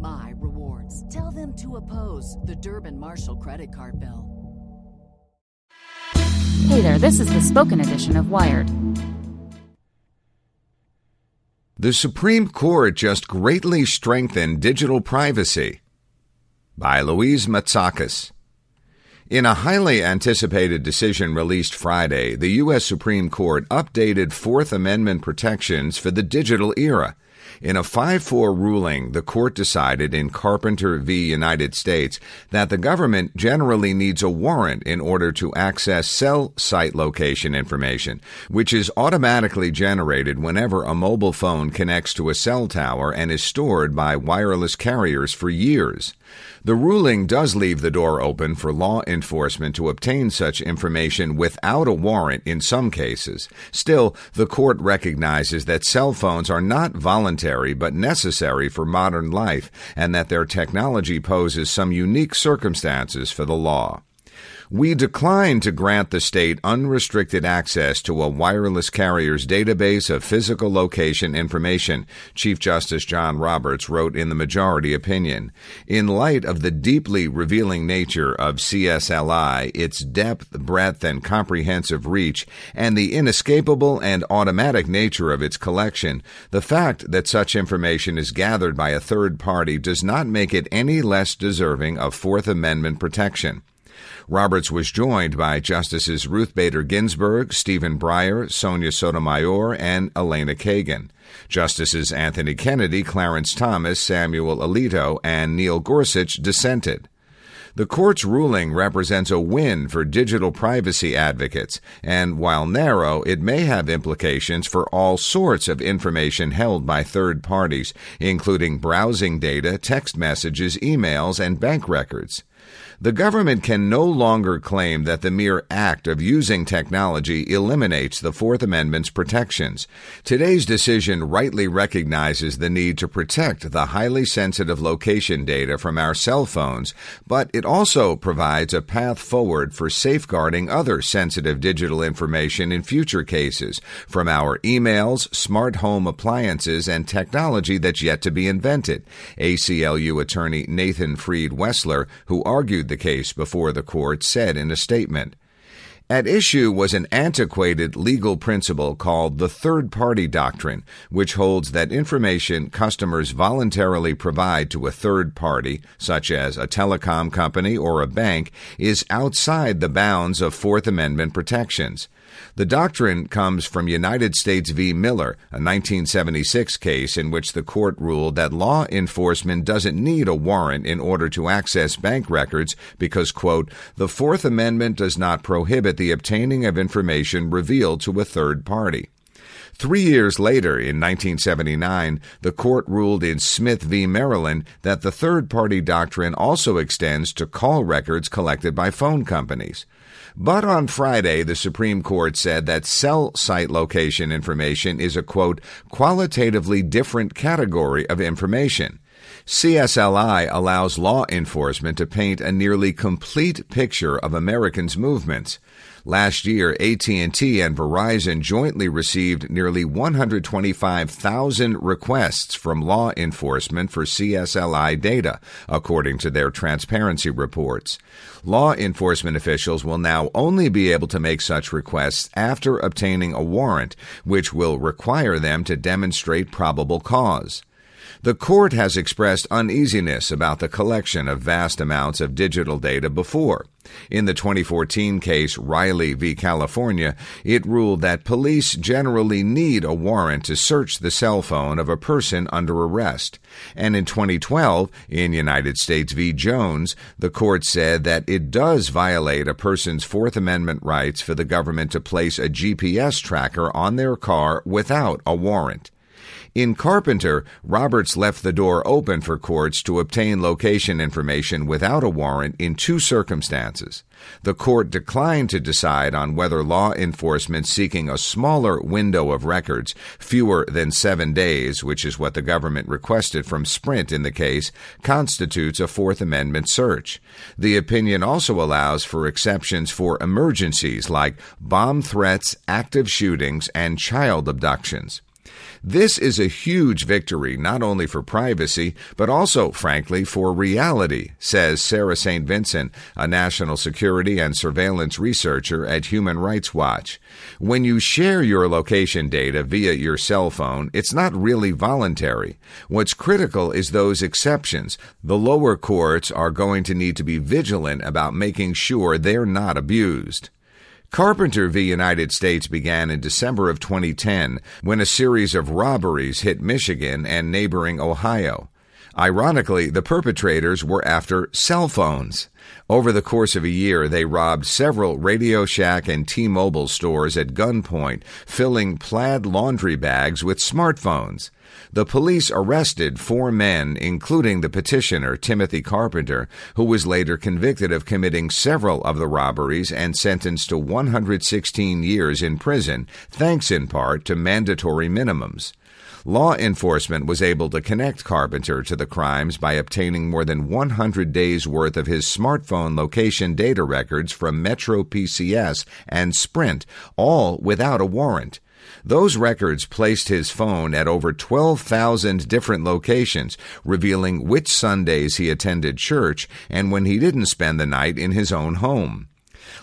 my rewards. Tell them to oppose the Durbin Marshall credit card bill. Hey there, this is the spoken edition of Wired. The Supreme Court just greatly strengthened digital privacy. By Louise Matsakis. In a highly anticipated decision released Friday, the U.S. Supreme Court updated Fourth Amendment protections for the digital era. In a 5 4 ruling, the court decided in Carpenter v. United States that the government generally needs a warrant in order to access cell site location information, which is automatically generated whenever a mobile phone connects to a cell tower and is stored by wireless carriers for years. The ruling does leave the door open for law enforcement to obtain such information without a warrant in some cases. Still, the court recognizes that cell phones are not voluntary but necessary for modern life and that their technology poses some unique circumstances for the law. We decline to grant the state unrestricted access to a wireless carrier's database of physical location information, Chief Justice John Roberts wrote in the majority opinion. In light of the deeply revealing nature of CSLI, its depth, breadth, and comprehensive reach, and the inescapable and automatic nature of its collection, the fact that such information is gathered by a third party does not make it any less deserving of Fourth Amendment protection. Roberts was joined by Justices Ruth Bader Ginsburg, Stephen Breyer, Sonia Sotomayor, and Elena Kagan. Justices Anthony Kennedy, Clarence Thomas, Samuel Alito, and Neil Gorsuch dissented. The court's ruling represents a win for digital privacy advocates, and while narrow, it may have implications for all sorts of information held by third parties, including browsing data, text messages, emails, and bank records. The government can no longer claim that the mere act of using technology eliminates the Fourth Amendment's protections. Today's decision rightly recognizes the need to protect the highly sensitive location data from our cell phones, but it also provides a path forward for safeguarding other sensitive digital information in future cases, from our emails, smart home appliances, and technology that's yet to be invented. ACLU attorney Nathan Freed Wessler, who argued the case before the court, said in a statement. At issue was an antiquated legal principle called the third party doctrine, which holds that information customers voluntarily provide to a third party, such as a telecom company or a bank, is outside the bounds of Fourth Amendment protections. The doctrine comes from United States v. Miller, a 1976 case in which the court ruled that law enforcement doesn't need a warrant in order to access bank records because, quote, the Fourth Amendment does not prohibit the obtaining of information revealed to a third party. Three years later, in 1979, the court ruled in Smith v. Maryland that the third party doctrine also extends to call records collected by phone companies. But on Friday, the Supreme Court said that cell site location information is a quote, qualitatively different category of information. CSLI allows law enforcement to paint a nearly complete picture of Americans' movements. Last year, AT&T and Verizon jointly received nearly 125,000 requests from law enforcement for CSLI data, according to their transparency reports. Law enforcement officials will now only be able to make such requests after obtaining a warrant, which will require them to demonstrate probable cause. The court has expressed uneasiness about the collection of vast amounts of digital data before. In the 2014 case Riley v. California, it ruled that police generally need a warrant to search the cell phone of a person under arrest. And in 2012, in United States v. Jones, the court said that it does violate a person's Fourth Amendment rights for the government to place a GPS tracker on their car without a warrant. In Carpenter, Roberts left the door open for courts to obtain location information without a warrant in two circumstances. The court declined to decide on whether law enforcement seeking a smaller window of records, fewer than seven days, which is what the government requested from Sprint in the case, constitutes a Fourth Amendment search. The opinion also allows for exceptions for emergencies like bomb threats, active shootings, and child abductions. This is a huge victory not only for privacy, but also, frankly, for reality, says Sarah St. Vincent, a national security and surveillance researcher at Human Rights Watch. When you share your location data via your cell phone, it's not really voluntary. What's critical is those exceptions. The lower courts are going to need to be vigilant about making sure they're not abused. Carpenter v. United States began in December of 2010 when a series of robberies hit Michigan and neighboring Ohio. Ironically, the perpetrators were after cell phones. Over the course of a year, they robbed several Radio Shack and T-Mobile stores at gunpoint, filling plaid laundry bags with smartphones. The police arrested four men, including the petitioner, Timothy Carpenter, who was later convicted of committing several of the robberies and sentenced to 116 years in prison, thanks in part to mandatory minimums. Law enforcement was able to connect Carpenter to the crimes by obtaining more than 100 days' worth of his smartphone location data records from Metro PCS and Sprint, all without a warrant. Those records placed his phone at over 12,000 different locations, revealing which Sundays he attended church and when he didn't spend the night in his own home.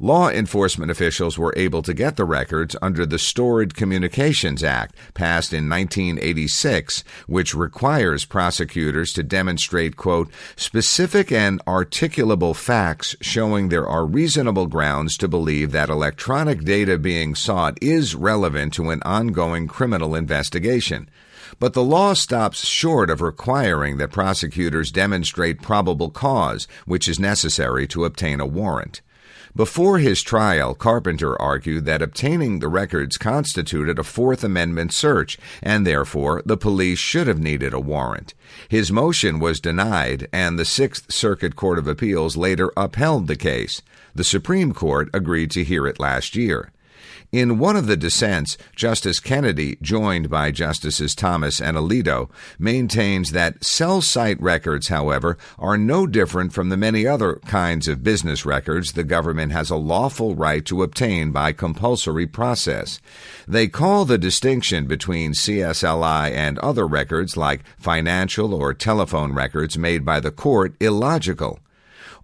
Law enforcement officials were able to get the records under the Stored Communications Act, passed in 1986, which requires prosecutors to demonstrate, quote, specific and articulable facts showing there are reasonable grounds to believe that electronic data being sought is relevant to an ongoing criminal investigation. But the law stops short of requiring that prosecutors demonstrate probable cause, which is necessary to obtain a warrant. Before his trial, Carpenter argued that obtaining the records constituted a Fourth Amendment search, and therefore the police should have needed a warrant. His motion was denied, and the Sixth Circuit Court of Appeals later upheld the case. The Supreme Court agreed to hear it last year. In one of the dissents, Justice Kennedy, joined by Justices Thomas and Alito, maintains that cell site records, however, are no different from the many other kinds of business records the government has a lawful right to obtain by compulsory process. They call the distinction between CSLI and other records like financial or telephone records made by the court illogical.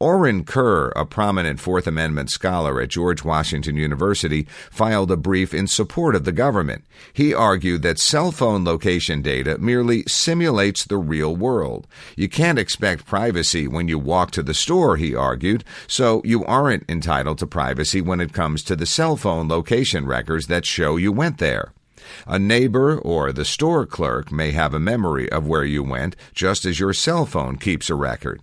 Orin Kerr, a prominent Fourth Amendment scholar at George Washington University, filed a brief in support of the government. He argued that cell phone location data merely simulates the real world. You can't expect privacy when you walk to the store, he argued, so you aren't entitled to privacy when it comes to the cell phone location records that show you went there. A neighbor or the store clerk may have a memory of where you went, just as your cell phone keeps a record.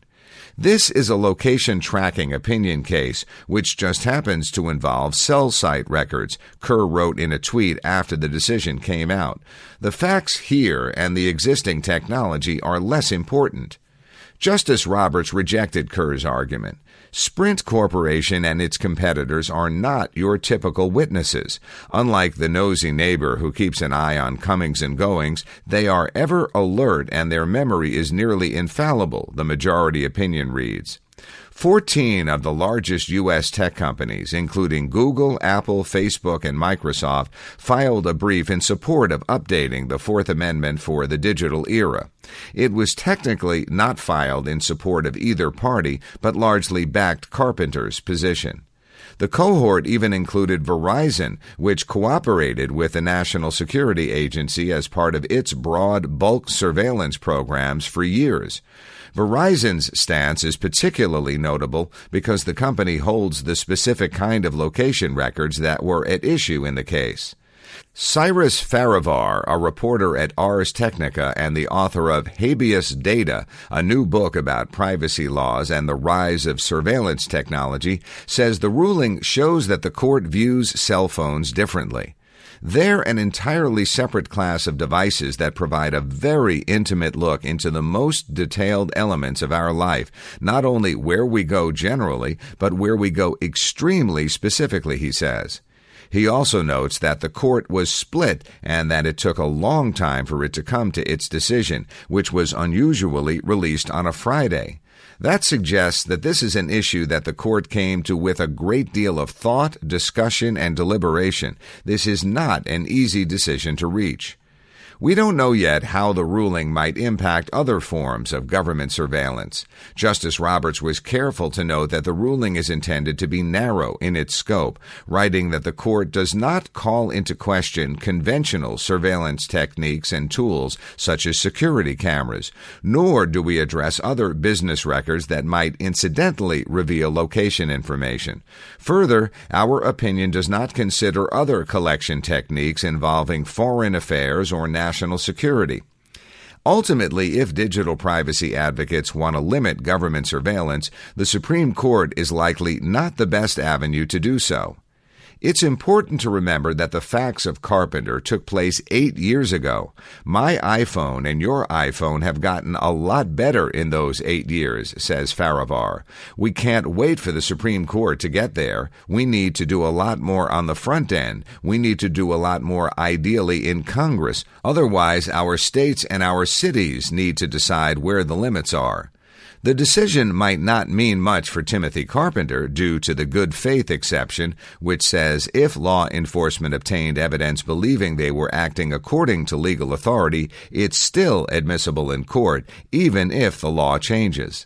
This is a location tracking opinion case, which just happens to involve cell site records, Kerr wrote in a tweet after the decision came out. The facts here and the existing technology are less important. Justice Roberts rejected Kerr's argument. Sprint Corporation and its competitors are not your typical witnesses. Unlike the nosy neighbor who keeps an eye on comings and goings, they are ever alert and their memory is nearly infallible, the majority opinion reads. 14 of the largest U.S. tech companies, including Google, Apple, Facebook, and Microsoft, filed a brief in support of updating the Fourth Amendment for the digital era. It was technically not filed in support of either party, but largely backed Carpenter's position. The cohort even included Verizon, which cooperated with the National Security Agency as part of its broad bulk surveillance programs for years. Verizon's stance is particularly notable because the company holds the specific kind of location records that were at issue in the case. Cyrus Farivar, a reporter at Ars Technica and the author of Habeas Data, a new book about privacy laws and the rise of surveillance technology, says the ruling shows that the court views cell phones differently. They're an entirely separate class of devices that provide a very intimate look into the most detailed elements of our life, not only where we go generally, but where we go extremely specifically, he says. He also notes that the court was split and that it took a long time for it to come to its decision, which was unusually released on a Friday. That suggests that this is an issue that the court came to with a great deal of thought, discussion, and deliberation. This is not an easy decision to reach. We don't know yet how the ruling might impact other forms of government surveillance. Justice Roberts was careful to note that the ruling is intended to be narrow in its scope, writing that the court does not call into question conventional surveillance techniques and tools such as security cameras, nor do we address other business records that might incidentally reveal location information. Further, our opinion does not consider other collection techniques involving foreign affairs or national national security. Ultimately, if digital privacy advocates want to limit government surveillance, the Supreme Court is likely not the best avenue to do so. It's important to remember that the facts of Carpenter took place eight years ago. My iPhone and your iPhone have gotten a lot better in those eight years, says Farivar. We can't wait for the Supreme Court to get there. We need to do a lot more on the front end. We need to do a lot more ideally in Congress. Otherwise, our states and our cities need to decide where the limits are. The decision might not mean much for Timothy Carpenter due to the good faith exception, which says if law enforcement obtained evidence believing they were acting according to legal authority, it's still admissible in court, even if the law changes.